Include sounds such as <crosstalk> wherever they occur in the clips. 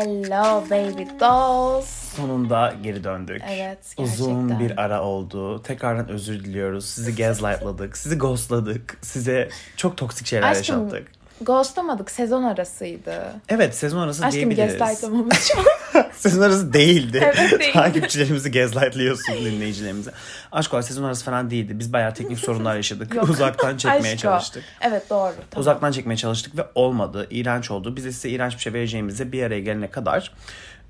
Hello baby dolls. Sonunda geri döndük. Evet, Uzun gerçekten. bir ara oldu. Tekrardan özür diliyoruz. Sizi gaslightladık. sizi ghostladık. Size çok toksik şeyler Aşkım yaşattık. Ghostlamadık sezon arasıydı. Evet sezon arası Aşkım diyebiliriz. gaslightlamamız <laughs> çok. sezon arası değildi. Evet, değildi. Takipçilerimizi gaslightlıyorsun dinleyicilerimizi. Aşk olsun sezon arası falan değildi. Biz bayağı teknik sorunlar yaşadık. <laughs> Uzaktan çekmeye Aşk o. çalıştık. Evet doğru. Tamam. Uzaktan çekmeye çalıştık ve olmadı. İğrenç oldu. Biz de size iğrenç bir şey vereceğimize bir araya gelene kadar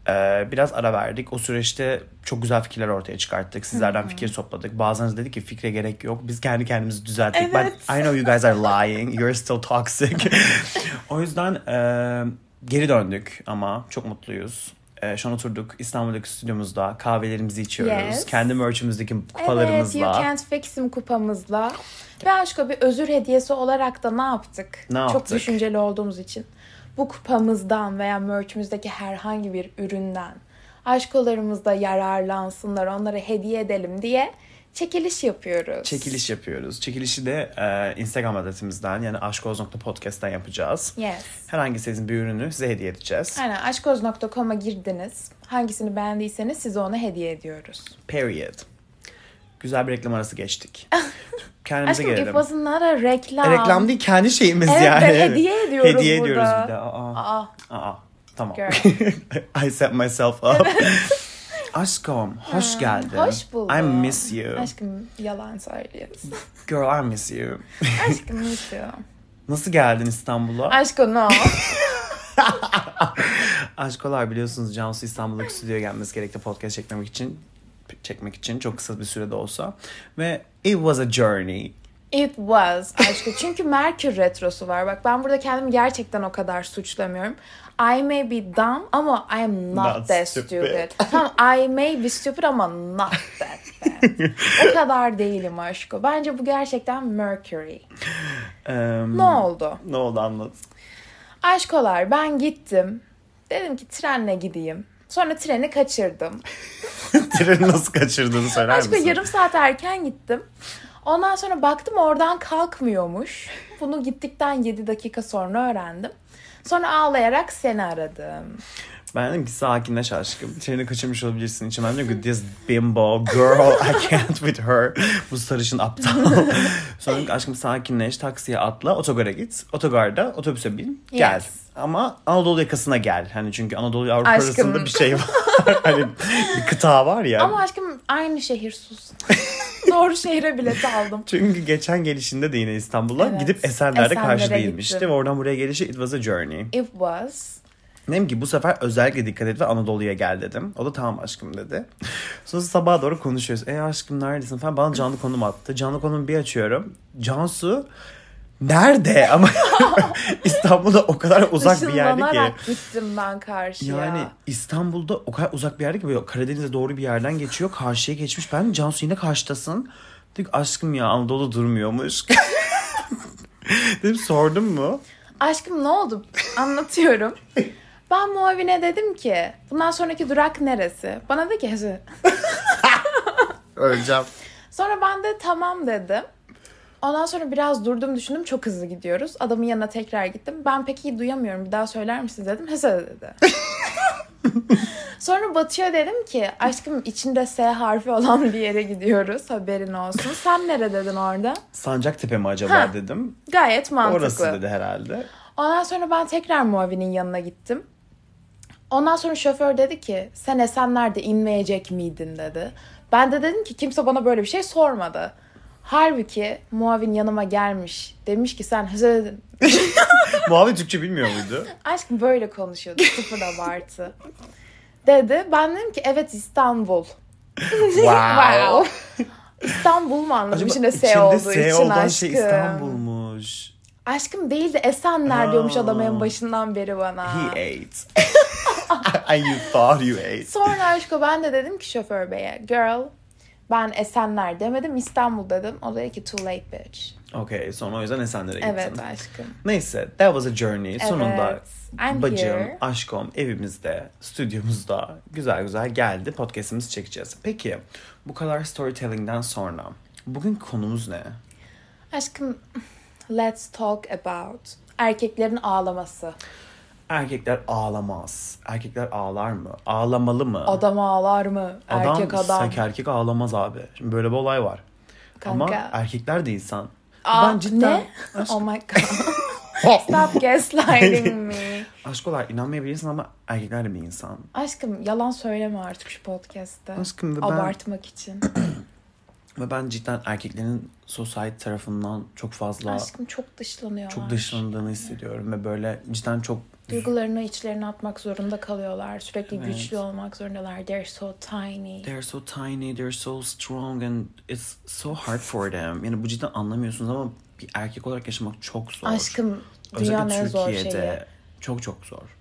e, biraz ara verdik. O süreçte çok güzel fikirler ortaya çıkarttık. Sizlerden fikir topladık. Bazılarınız dedi ki fikre gerek yok. Biz kendi kendimizi düzelttik. Evet. But I know you guys are lying. You're still toxic. <laughs> o yüzden e, geri döndük ama çok mutluyuz. E, şu an oturduk İstanbul'daki stüdyomuzda kahvelerimizi içiyoruz. Yes. Kendi merch'imizdeki Evet, kupalarımızla. You Can't Fix'im kupamızla. Ve aşko bir özür hediyesi olarak da ne yaptık? Ne Çok yaptık? düşünceli olduğumuz için. Bu kupamızdan veya merch'imizdeki herhangi bir üründen aşkolarımız da yararlansınlar, onlara hediye edelim diye çekiliş yapıyoruz. Çekiliş yapıyoruz. Çekilişi de e, Instagram adresimizden yani aşkoz.podcast'ten yapacağız. Yes. Herhangi istediğiniz bir ürünü size hediye edeceğiz. Aynen aşkoz.com'a girdiniz. Hangisini beğendiyseniz size onu hediye ediyoruz. Period. Güzel bir reklam arası geçtik. <laughs> Kendimize Aşkım it gelelim. was not a reklam. E, reklam değil kendi şeyimiz Evet, yani. ve <laughs> hediye ediyoruz Hediye burada. ediyoruz bir de. Aa, Aa, aa, tamam. Girl. <laughs> I set myself up. Aşkım hoş geldin. hoş bulduk. I miss you. Aşkım yalan söylüyorsun. Girl I miss you. Aşkım miss you. Nasıl geldin İstanbul'a? Aşkım no. Aşkolar biliyorsunuz Cansu İstanbul'daki stüdyoya gelmesi gerekti podcast çekmek için çekmek için çok kısa bir sürede olsa ve it was a journey. It was aşkım. Çünkü Merkür Retrosu var. Bak ben burada kendimi gerçekten o kadar suçlamıyorum. I may be dumb ama I am not, Not that stupid. stupid. tamam I may be stupid ama not that bad. o kadar değilim aşkım. Bence bu gerçekten Mercury. Em, Ne oldu? Ne oldu anlat. Aşkolar ben gittim. Dedim ki trenle gideyim. Sonra treni kaçırdım. <laughs> Treni nasıl kaçırdığını söyler Aşkım misin? yarım saat erken gittim. Ondan sonra baktım oradan kalkmıyormuş. Bunu gittikten 7 dakika sonra öğrendim. Sonra ağlayarak seni aradım. Ben dedim ki sakinleş aşkım. Treni kaçırmış olabilirsin. İçimden diyorum ki this bimbo girl I can't with her. Bu sarışın aptal. <laughs> Sonra dedim ki aşkım sakinleş taksiye atla otogara git. Otogarda otobüse bin gel. Yes. Ama Anadolu yakasına gel. Hani çünkü Anadolu Avrupa Aşkım. arasında bir şey var. <laughs> hani bir kıta var ya. Ama aşkım aynı şehir sus. <laughs> Doğru şehre bileti aldım. Çünkü geçen gelişinde de yine İstanbul'a Evet. gidip Esenler'de Esenler'e karşı değilmişti. gittim. Ve oradan buraya gelişi it was a journey. It was. Dedim ki bu sefer özellikle dikkat et ve Anadolu'ya gel dedim. O da tamam aşkım dedi. Sonra sabaha doğru konuşuyoruz. E aşkım neredesin falan bana canlı konum attı. Canlı konum bir açıyorum. Cansu nerede? Ama <laughs> <laughs> İstanbul'da o kadar uzak bir yerde ki. Gittim ben karşıya. Yani İstanbul'da o kadar uzak bir yerde ki böyle Karadeniz'e doğru bir yerden geçiyor. Karşıya geçmiş. Ben Cansu yine karşıtasın. Dedik aşkım ya Anadolu durmuyormuş. <laughs> dedim sordun mu? Aşkım ne oldu? Anlatıyorum. Ben muavine dedim ki bundan sonraki durak neresi? Bana dedi ki "Hızı." <laughs> Öleceğim. Sonra ben de tamam dedim. Ondan sonra biraz durdum düşündüm çok hızlı gidiyoruz. Adamın yanına tekrar gittim. Ben pek iyi duyamıyorum bir daha söyler misin dedim. Hesa dedi. <laughs> sonra Batı'ya dedim ki aşkım içinde S harfi olan bir yere gidiyoruz haberin olsun. Sen nere dedin orada? Sancaktepe mi acaba Ha. dedim. Gayet mantıklı. Orası dedi herhalde. Ondan sonra ben tekrar muavinin yanına gittim. Ondan sonra şoför dedi ki sen Esenler'de inmeyecek miydin dedi. Ben de dedim ki kimse bana böyle bir şey sormadı. Halbuki muavin yanıma gelmiş. Demiş ki sen hızlı dedin. <laughs> Muavin Türkçe bilmiyor muydu? Aşkım böyle konuşuyordu sıfır abartı. Dedi. Ben dedim ki evet İstanbul. <laughs> Wow. İstanbul mu anladım Acaba içinde S olduğu S için olan aşkım. şey İstanbul'muş. Aşkım değil de Esenler diyormuş adam en başından beri bana. He ate. <laughs> <laughs> And you thought you ate. Sonra aşko ben de dedim ki şoför beye girl ben Esenler demedim İstanbul dedim. O da dedi ki too late bitch. Okay, sonra o yüzden Esenler'e gittin. Evet aşkım. Neyse, that was a journey. Sonunda Evet, I'm bacım, here. aşkom evimizde, stüdyomuzda güzel güzel geldi. Podcast'imizi çekeceğiz. Peki, bu kadar storytelling'den sonra bugün konumuz ne? Aşkım let's talk about erkeklerin ağlaması. Erkekler ağlamaz. Erkekler ağlar mı? Ağlamalı mı? Adam ağlar mı? Erkek adam. sanki erkek ağlamaz abi. Şimdi böyle bir olay var. Ama Kanka. erkekler de insan. Aa, ben cidden ne? aşk, Oh my god. <laughs> Stop <laughs> gaslighting me. aşk olarak inanmayabilirsin ama erkekler de bir insan. Aşkım yalan söyleme artık şu podcast'te. Aşkım ve ben, Abartmak için. <clears throat> ve ben cidden erkeklerin society tarafından çok fazla Aşkım çok dışlanıyorlar. çok dışlandığını hissediyorum ve böyle cidden çok Duygularını içlerine atmak zorunda kalıyorlar. Sürekli Evet. güçlü olmak zorundalar. They're so tiny. They're so tiny, they're so strong and it's so hard for them. Yani bu cidden anlamıyorsunuz ama bir erkek olarak yaşamak çok zor. Aşkım dünyanın en zor Türkiye'de şeyi. çok çok zor.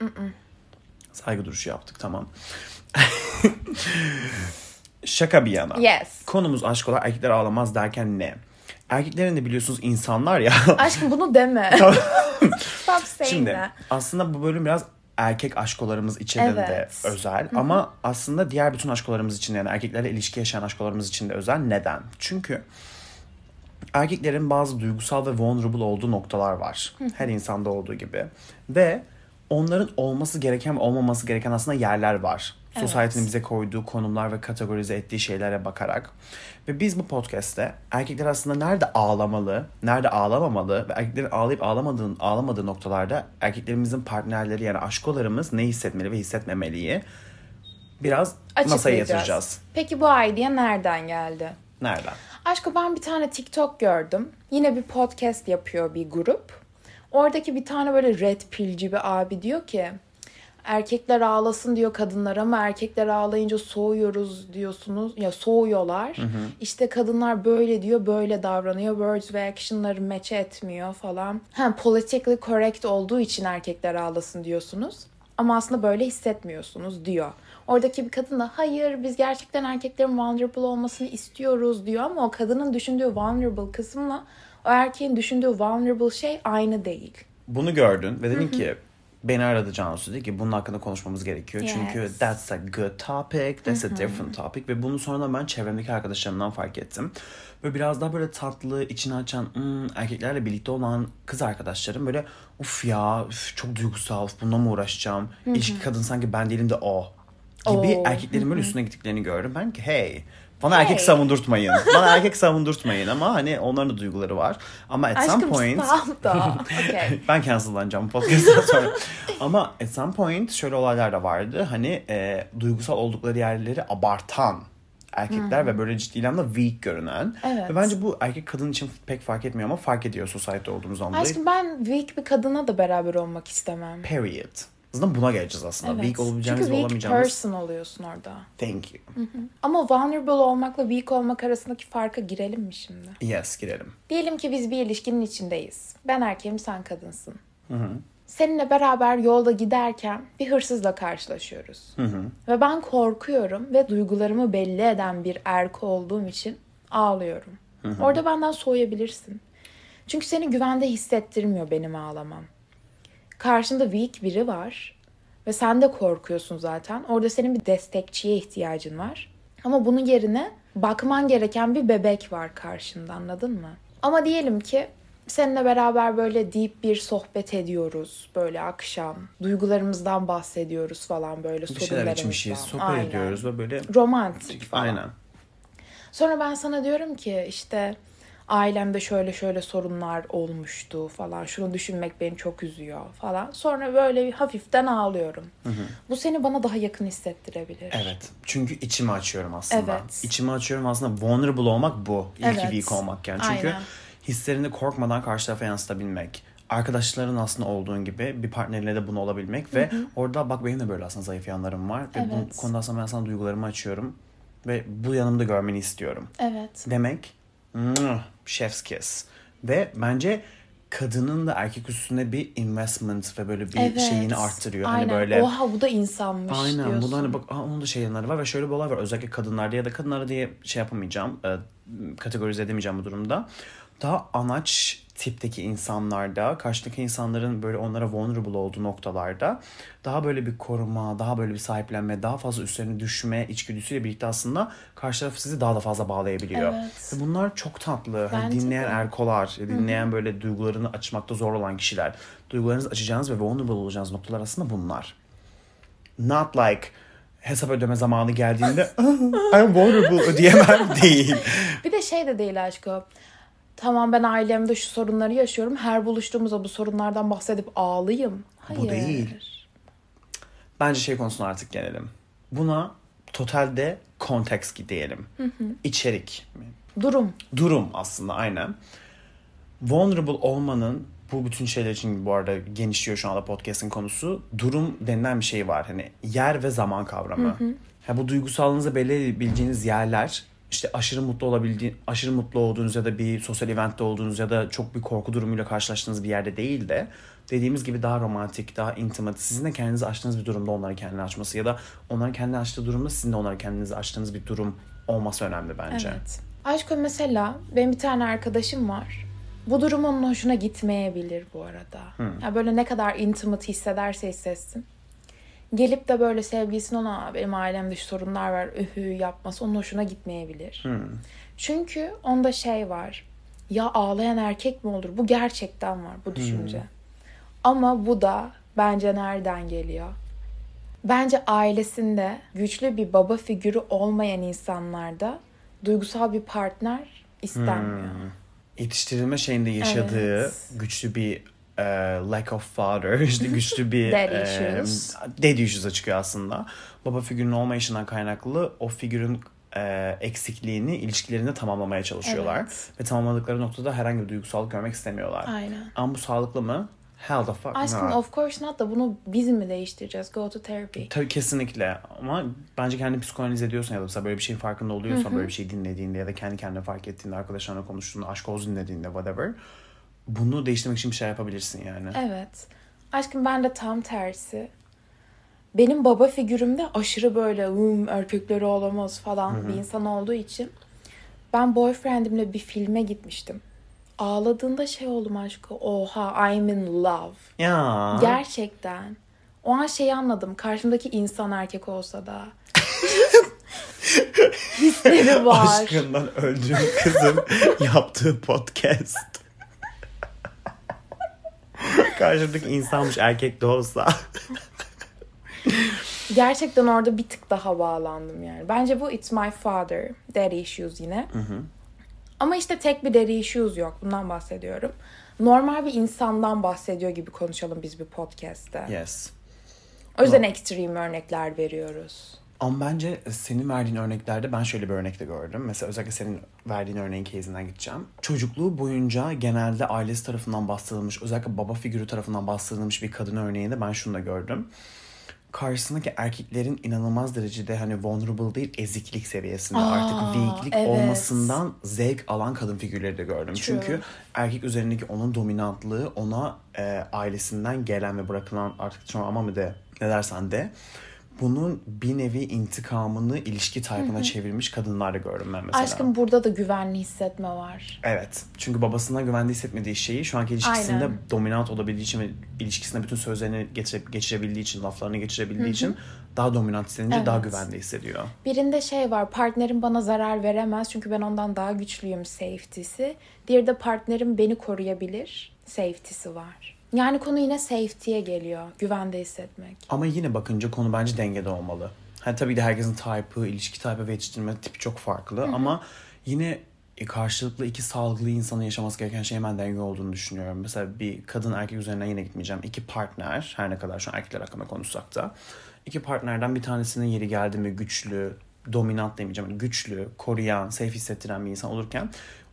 Saygı duruşu yaptık tamam. <laughs> Şaka bir yana. Yes. Konumuz aşk olarak erkekler ağlamaz derken ne? Erkeklerin de biliyorsunuz insanlar ya. <laughs> Aşkım bunu deme. <laughs> <laughs> Stop saying Şimdi that. aslında bu bölüm biraz erkek aşkolarımız için de Evet. özel ama aslında diğer bütün aşkolarımız için de, yani erkeklerle ilişki yaşayan aşkolarımız için de özel. Neden? Çünkü erkeklerin bazı duygusal ve vulnerable olduğu noktalar var. Her insanda olduğu gibi. Ve onların olması gereken ve olmaması gereken aslında yerler var. Evet. Society'nin bize koyduğu konumlar ve kategorize ettiği şeylere bakarak. Ve biz bu podcast'te erkekler aslında nerede ağlamalı, nerede ağlamamalı ve erkeklerin ağlayıp ağlamadığı, ağlamadığı noktalarda erkeklerimizin partnerleri yani aşkolarımız ne hissetmeli ve hissetmemeliyi biraz masaya yatıracağız. Peki bu idea nereden geldi? Nereden? Aşkım ben bir tane TikTok gördüm. Yine bir podcast yapıyor bir grup. Oradaki bir tane böyle red pillci bir abi diyor ki erkekler ağlasın diyor kadınlar ama erkekler ağlayınca soğuyoruz diyorsunuz. Ya soğuyorlar. İşte kadınlar böyle diyor böyle davranıyor. Words ve action'ları match etmiyor falan. Ha, politically correct olduğu için erkekler ağlasın diyorsunuz. Ama aslında böyle hissetmiyorsunuz diyor. Oradaki bir kadın da hayır biz gerçekten erkeklerin vulnerable olmasını istiyoruz diyor ama o kadının düşündüğü vulnerable kısımla o erkeğin düşündüğü vulnerable şey aynı değil. Bunu gördün ve dedin ki beni aradı Cansu dedi ki bunun hakkında konuşmamız gerekiyor. Çünkü Yes. that's a good topic, that's a different topic ve bunu sonradan ben çevremdeki arkadaşlarımdan fark ettim. Ve biraz daha böyle tatlı, içini açan, "Hmm, erkeklerle birlikte olan kız arkadaşlarım böyle uf ya üf, çok duygusal, uf, bununla mı uğraşacağım? İlişki kadın sanki ben değilim de o gibi Oo. erkeklerin böyle üstüne gittiklerini gördüm. Ben ki hey bana erkek Hey. savundurtmayın. Bana erkek savundurtmayın ama hani onların da duyguları var. Ama at some Aşkım point stop da. Okay. <laughs> ben cancellanacağım podcast'tan sonra. Ama at some point şöyle olaylar da vardı. Hani e, duygusal oldukları yerleri abartan erkekler ve böyle ciddi anlamda weak görünen. Evet. Ve bence bu erkek kadın için pek fark etmiyor ama fark ediyor society olduğumuz dolayı. Aşkım ben weak bir kadına da beraber olmak istemem. Period. Zaten buna geleceğiz aslında. Evet. Weak olabileceğimiz Çünkü weak olamayacağımız. person oluyorsun orada. Thank you. Ama vulnerable olmakla weak olmak arasındaki farka girelim mi şimdi? Yes girelim. Diyelim ki biz bir ilişkinin içindeyiz. Ben erkeğim, sen kadınsın. Seninle beraber yolda giderken bir hırsızla karşılaşıyoruz. Ve ben korkuyorum ve duygularımı belli eden bir erko olduğum için ağlıyorum. Orada benden soğuyabilirsin. Çünkü seni güvende hissettirmiyor benim ağlamam. Karşında weak biri var ve sen de korkuyorsun zaten. Orada senin bir destekçiye ihtiyacın var. Ama bunun yerine bakman gereken bir bebek var karşında anladın mı? Ama diyelim ki seninle beraber böyle deep bir sohbet ediyoruz böyle akşam. Duygularımızdan bahsediyoruz falan böyle Bir şeyler içmişiz, sohbet Aynen. ediyoruz ve böyle Romantik falan. aynen. Sonra ben sana diyorum ki işte ailemde şöyle şöyle sorunlar olmuştu falan. Şunu düşünmek beni çok üzüyor falan. Sonra böyle bir hafiften ağlıyorum. Bu seni bana daha yakın hissettirebilir. Evet. Çünkü içimi açıyorum aslında. Evet. İçimi açıyorum aslında. Vulnerable olmak bu. İyi ki Evet. weak olmak yani. Çünkü Aynen. hislerini korkmadan karşı tarafa yansıtabilmek. Arkadaşların aslında olduğun gibi bir partnerine de bunu olabilmek ve orada bak benim de böyle aslında zayıf yanlarım var ve bu Evet. konuda aslında ben sana duygularımı açıyorum ve bu yanımda görmeni istiyorum. Evet. Demek chef's kiss. Ve bence kadının da erkek üstüne bir investment ve böyle bir Evet. şeyini arttırıyor. Aynen. Hani böyle Oha bu da insanmış Aynen. diyorsun. Bunlar hani bak aa, onun da şey yanları var ve şöyle bir olay var. Özellikle kadınlarda ya da kadınlara diye şey yapamayacağım. E, kategorize edemeyeceğim bu durumda. Daha anaç tipteki insanlarda, karşıdaki insanların böyle onlara vulnerable olduğu noktalarda daha böyle bir koruma, daha böyle bir sahiplenme, daha fazla üstlerine düşme içgüdüsüyle birlikte aslında karşı taraf sizi daha da fazla bağlayabiliyor. Evet. Ve bunlar çok tatlı. Hani Bence dinleyen de. erkolar, dinleyen böyle duygularını açmakta zor olan kişiler. Duygularınızı açacağınız ve vulnerable olacağınız noktalar aslında bunlar. Not like hesap ödeme zamanı geldiğinde <laughs> "Ah, I'm vulnerable ödeyemem <laughs> değil. Bir de şey de değil aşkım. Tamam ben ailemde şu sorunları yaşıyorum. Her buluştuğumuzda bu sorunlardan bahsedip ağlayayım. Hayır. Bu değil. Bence şey konusuna artık gelelim. Buna totalde context diyelim. İçerik. Durum. Durum aslında aynen. Vulnerable olmanın bu bütün şeyler için bu arada genişliyor şu anda podcast'in konusu. Durum denilen bir şey var. Hani yer ve zaman kavramı. Ha, bu duygusallığınızı belli edebileceğiniz yerler işte aşırı mutlu olabildiğin, aşırı mutlu olduğunuz ya da bir sosyal eventte olduğunuz ya da çok bir korku durumuyla karşılaştığınız bir yerde değil de dediğimiz gibi daha romantik, daha intimate, sizin de kendinizi açtığınız bir durumda onları kendini açması ya da onların kendini açtığı durumda sizin de onları kendinizi açtığınız bir durum olması önemli bence. Evet. Aşkım mesela benim bir tane arkadaşım var. Bu durum onun hoşuna gitmeyebilir bu arada. Ya böyle ne kadar intimate hissederse hissetsin. Gelip de böyle sevgilisine ona "Aa, benim ailemde şu sorunlar var ühü yapması onun hoşuna gitmeyebilir. Çünkü onda şey var. Ya ağlayan erkek mi olur? Bu gerçekten var bu düşünce. Ama bu da bence nereden geliyor? Bence ailesinde güçlü bir baba figürü olmayan insanlarda duygusal bir partner istenmiyor. yetiştirilme şeyinde yaşadığı Evet. güçlü bir e, lack of father, <laughs> işte güçlü bir Daddy e, issues. daddy issues'a çıkıyor aslında. Baba figürünün olmayışından kaynaklı o figürün e, eksikliğini ilişkilerinde tamamlamaya çalışıyorlar. Evet. Ve tamamladıkları noktada herhangi bir duygusallık görmek istemiyorlar. Aynen. Ama bu sağlıklı mı? Hell the fuck Aşkım not. of course not da bunu biz mi değiştireceğiz? Go to therapy. Tabii kesinlikle ama bence kendini psikoanaliz ediyorsan ya da mesela böyle bir şeyin farkında oluyorsan böyle bir şey dinlediğinde ya da kendi kendine fark ettiğinde arkadaşlarına konuştuğunda aşk oz dinlediğinde whatever bunu değiştirmek için bir şey yapabilirsin yani. Evet. Aşkım ben de tam tersi. Benim baba figürümde aşırı böyle "Hım, erkekleri olamaz falan bir insan olduğu için ben boyfriendimle bir filme gitmiştim. Ağladığında şey oldum aşkı. Oha I'm in love. Ya. Gerçekten. O an şeyi anladım. Karşımdaki insan erkek olsa da. <laughs> Hisleri var. Aşkından öldüğüm kızın <laughs> yaptığı podcast. Karşımdaki insanmış erkek de olsa. Gerçekten orada bir tık daha bağlandım yani. Bence bu It's My Father. Daddy issues yine. Ama işte tek bir daddy issues yok. Bundan bahsediyorum. Normal bir insandan bahsediyor gibi konuşalım biz bir podcast'te. Yes. O yüzden extreme örnekler veriyoruz. Ama bence senin verdiğin örneklerde ben şöyle bir örnek de gördüm. Mesela özellikle senin verdiğin örneğin case'inden gideceğim. Çocukluğu boyunca genelde ailesi tarafından bastırılmış, özellikle baba figürü tarafından bastırılmış bir kadın örneğinde ben şunu da gördüm. Karşısındaki erkeklerin inanılmaz derecede hani vulnerable değil eziklik seviyesinde Aa, artık weaklik evet. olmasından zevk alan kadın figürleri de gördüm. True. Çünkü erkek üzerindeki onun dominantlığı ona e, ailesinden gelen ve bırakılan artık ama mı de ne dersen de bunun bir nevi intikamını ilişki tayfına çevirmiş kadınlar da gördüm ben mesela. Aşkım burada da güvenli hissetme var. Evet. Çünkü babasından güvende hissetmediği şeyi şu anki ilişkisinde Aynen. dominant olabildiği için ve ilişkisinde bütün sözlerini geçire, geçirebildiği için, laflarını geçirebildiği için daha dominant hissedince Evet. daha güvende hissediyor. Birinde şey var partnerim bana zarar veremez çünkü ben ondan daha güçlüyüm safety'si. Diğeri de partnerim beni koruyabilir safety'si var. Yani konu yine safety'ye geliyor. Güvende hissetmek. Ama yine bakınca konu bence dengede olmalı. Hani tabii de herkesin type'ı, ilişki type'ı ve yetiştirme tipi çok farklı ama yine e, karşılıklı iki sağlıklı insanın yaşaması gereken şeyin ben denge olduğunu düşünüyorum. Mesela bir kadın erkek üzerinden yine gitmeyeceğim. İki partner, her ne kadar şu an erkekler hakkında konuşsak da. iki partnerden bir tanesinin yeri geldi mi güçlü, dominant demeyeceğim. güçlü, koruyan, safe hissettiren bir insan olurken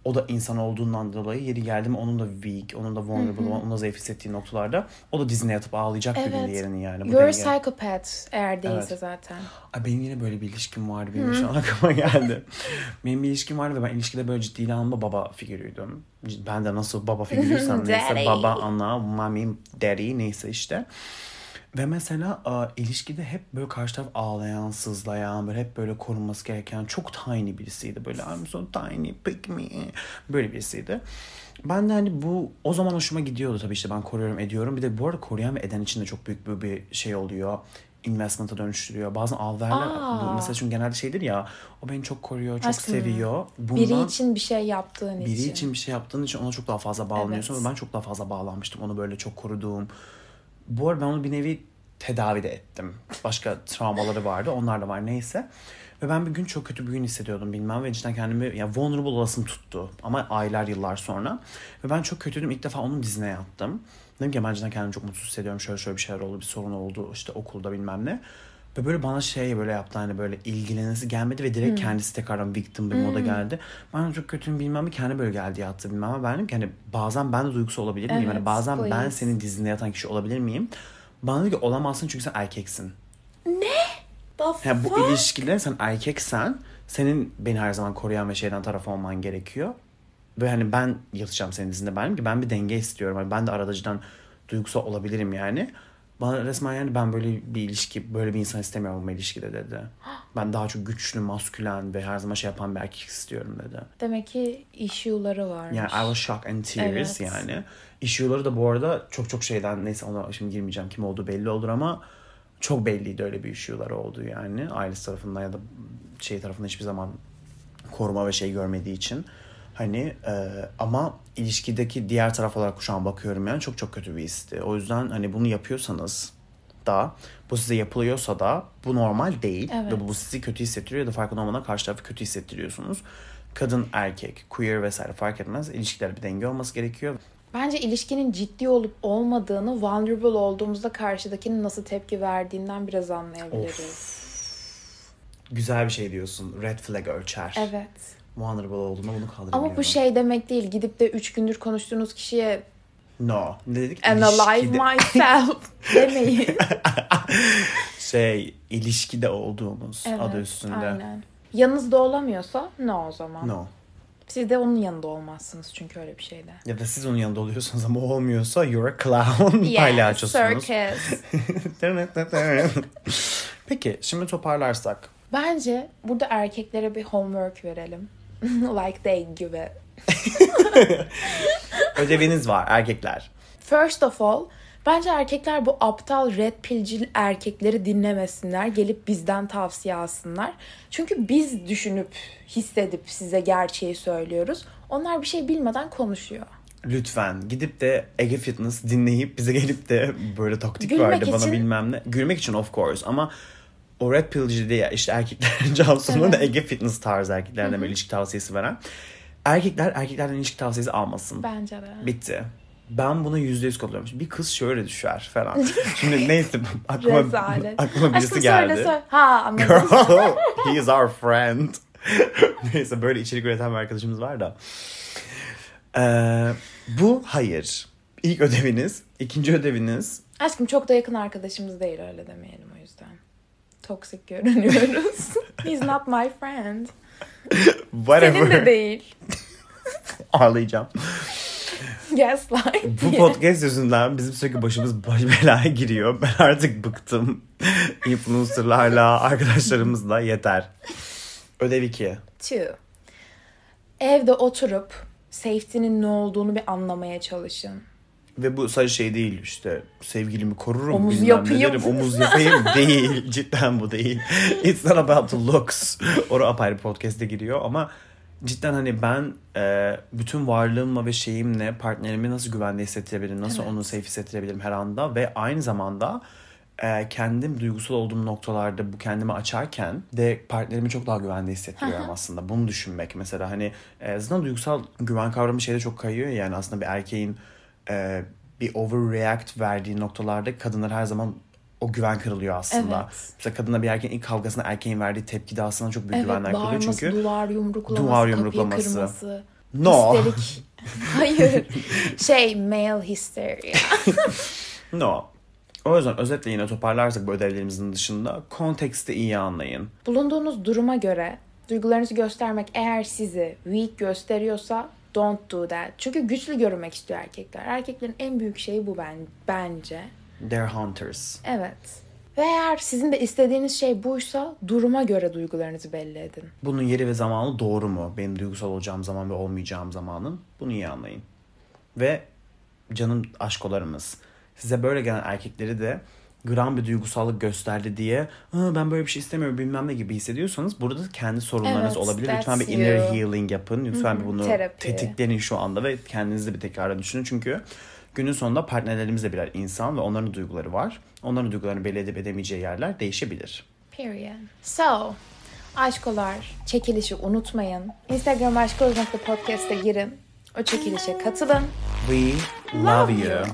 o da insan olduğundan dolayı yeri geldi mi onun da weak, onun da vulnerable, onun da zayıf hissettiği noktalarda o da dizine yatıp ağlayacak Evet. diğerinin yani. Bu You're a denge- psychopath eğer değilse Evet. zaten. Ay benim yine böyle bir ilişkim vardı. Benim şu an aklıma geldi. <laughs> benim bir ilişkim vardı ve ben ilişkide böyle ciddi anlamda baba figürüydüm. Ben de nasıl baba figürüysem <laughs> neyse baba, ana, mommy, daddy neyse işte. Ve mesela a, ilişkide hep böyle karşı taraf ağlayan, sızlayan, böyle hep böyle korunması gereken çok tiny birisiydi. Böyle I'm so tiny, pick me. Böyle birisiydi. Ben de hani bu o zaman hoşuma gidiyordu tabii işte ben koruyorum ediyorum. Bir de bu arada koruyan ve eden için de çok büyük bir, bir şey oluyor. Investment'a dönüştürüyor. Bazen alverler Aa. bu mesela çünkü genelde şeydir ya o beni çok koruyor, çok Aşkım, seviyor. Bundan, Biri için bir şey yaptığın biri için. için bir şey yaptığın için ona çok daha fazla bağlanıyorsun. Evet. Ve ben çok daha fazla bağlanmıştım. Onu böyle çok koruduğum. Bu arada ben onu bir nevi tedavi de ettim. Başka travmaları vardı. Onlar da var neyse. Ve ben bir gün çok kötü bir gün hissediyordum bilmem ve cidden kendimi ya vulnerable olasım tuttu. Ama aylar yıllar sonra. Ve ben çok kötüydüm. İlk defa onun dizine yattım. Dedim ki ben cidden kendimi çok mutsuz hissediyorum. Şöyle şöyle bir şeyler oldu. Bir sorun oldu. işte okulda bilmem ne. Ve böyle bana şey böyle yaptı hani böyle ilgilenesi gelmedi ve direkt kendisi tekrardan victim bir moda geldi. Ben çok kötüyüm bilmem ne kendi böyle geldi yattı bilmem ama ben dedim ki hani bazen ben de duygusal olabilir miyim? Evet, hani bazen ben please. senin dizinde yatan kişi olabilir miyim? Bana dedi ki olamazsın çünkü sen erkeksin. Yani bu ilişkide sen erkeksen senin beni her zaman koruyan ve şeyden taraf olman gerekiyor. Ve hani ben yatacağım senin dizinde benim ki ben bir denge istiyorum. Hani ben de aradacıdan duygusal olabilirim yani. Bana resmen yani ben böyle bir ilişki, böyle bir insan istemiyorum bu ilişkide dedi. <gasps> Ben daha çok güçlü, maskülen ve her zaman şey yapan bir erkek istiyorum dedi. Demek ki issue'ları varmış. Yani I was shocked and tears Evet. yani. Issue'ları da bu arada çok çok şeyden neyse ona şimdi girmeyeceğim kim olduğu belli olur ama çok belliydi öyle bir issue'ları olduğu yani. Ailesi tarafından ya da şey tarafından hiçbir zaman koruma ve şey görmediği için. Hani e, ama ilişkideki diğer taraf olarak şu an bakıyorum yani çok çok kötü bir histi. O yüzden hani bunu yapıyorsanız da bu size yapılıyorsa da bu normal değil. Evet. Ve bu sizi kötü hissettiriyor ya da farkında olmadan karşı tarafı kötü hissettiriyorsunuz. Kadın, erkek, queer vesaire fark etmez. İlişkilerde bir denge olması gerekiyor. Bence ilişkinin ciddi olup olmadığını vulnerable olduğumuzda karşıdakinin nasıl tepki verdiğinden biraz anlayabiliriz. Güzel bir şey diyorsun. Red flag ölçer. Evet. Vulnerable olduğunda bunu kaldırabiliyorum. Ama bu şey demek değil. Gidip de üç gündür konuştuğunuz kişiye No. Ne dedik? analyze İlişkide- myself <laughs> demeyin. Şey, ilişkide olduğumuz Evet, adı üstünde. Aynen. Yanınızda olamıyorsa no o zaman. No. Siz de onun yanında olmazsınız çünkü öyle bir şeyde. Ya da siz onun yanında oluyorsanız ama olmuyorsa you're a clown. Yeah, Palyaçosunuz. circus. <laughs> Peki şimdi toparlarsak. Bence burada erkeklere bir homework verelim. <laughs> like they gibi. <laughs> Ödeviniz var erkekler. First of all, bence erkekler bu aptal red pillcil erkekleri dinlemesinler. Gelip bizden tavsiye alsınlar. Çünkü biz düşünüp, hissedip size gerçeği söylüyoruz. Onlar bir şey bilmeden konuşuyor. Lütfen gidip de Ege Fitness dinleyip bize gelip de böyle taktik Gülmek verdi bana için- bilmem ne. Gülmek için of course ama o Red Pill'ci diye işte erkekler <laughs> Cansu'nun da Evet. Ege Fitness tarzı erkeklerden böyle ilişki tavsiyesi veren. Erkekler erkeklerden ilişki tavsiyesi almasın. Bence de. Bitti. Ben buna yüzde yüz katılıyorum. Bir kız şöyle düşer falan. <laughs> Şimdi neyse aklıma, aklıma birisi Aşkım geldi. söyle söyle. Ha anladım. Girl, he is our friend. <laughs> Neyse böyle içerik üreten bir arkadaşımız var da. Ee, bu hayır. İlk ödeviniz. ikinci ödeviniz. Aşkım çok da yakın arkadaşımız değil öyle demeyelim o yüzden. Toksik görünüyoruz. <laughs> He's not my friend. Whatever. Senin de değil. <laughs> Ağlayacağım. Gaslight. Bu podcast yüzünden bizim sürekli başımız baş belaya giriyor. Ben artık bıktım. Influencerlarla, arkadaşlarımızla yeter. Ödev 2. Two. Evde oturup safety'nin ne olduğunu bir anlamaya çalışın. Ve bu sadece şey değil işte sevgilimi korurum Omuz bilmem yapayım. omuz yapayım <laughs> değil cidden bu değil it's not about the looks o da apayrı podcast'e giriyor ama cidden hani ben e, bütün varlığımla ve şeyimle partnerimi nasıl güvende hissettirebilirim nasıl Evet. onu safe hissettirebilirim her anda ve aynı zamanda e, kendim duygusal olduğum noktalarda bu kendimi açarken de partnerimi çok daha güvende hissettiriyorum aslında. Bunu düşünmek mesela hani e, zaten duygusal güven kavramı şeyde çok kayıyor ya, yani aslında bir erkeğin e, bir overreact verdiği noktalarda kadınlar her zaman o güven kırılıyor aslında. Evet. Mesela kadınla bir erkeğin ilk kavgasında erkeğin verdiği tepki de aslında çok büyük Evet güvenler kırılıyor çünkü duvar yumruklaması, Duvar kapıyı yumruklaması. kırması. No. Histerik. <laughs> Hayır. Şey male hysteria. <laughs> no. O yüzden özetle yine toparlarsak bu ödevlerimizin dışında konteksti iyi anlayın. Bulunduğunuz duruma göre duygularınızı göstermek eğer sizi weak gösteriyorsa don't do that. Çünkü güçlü görünmek istiyor erkekler. Erkeklerin en büyük şeyi bu ben bence. They're hunters. Evet. Ve eğer sizin de istediğiniz şey buysa duruma göre duygularınızı belli edin. Bunun yeri ve zamanı doğru mu? Benim duygusal olacağım zaman ve olmayacağım zamanın. Bunu iyi anlayın. Ve canım aşkolarımız. Size böyle gelen erkekleri de gram bir duygusallık gösterdi diye "Aa, ben böyle bir şey istemiyorum bilmem ne gibi hissediyorsanız burada kendi sorunlarınız Evet, olabilir. Lütfen bir inner you. healing yapın. Lütfen bir bunu terapi. tetiklenin şu anda ve kendinizi bir tekrar düşünün. Çünkü günün sonunda partnerlerimiz de birer insan ve onların duyguları var. Onların duygularını belli edip edemeyeceği yerler değişebilir. Period. So, aşkolar, çekilişi unutmayın. Instagram aşkoz.podcast'a girin. O çekilişe katılın. We love you.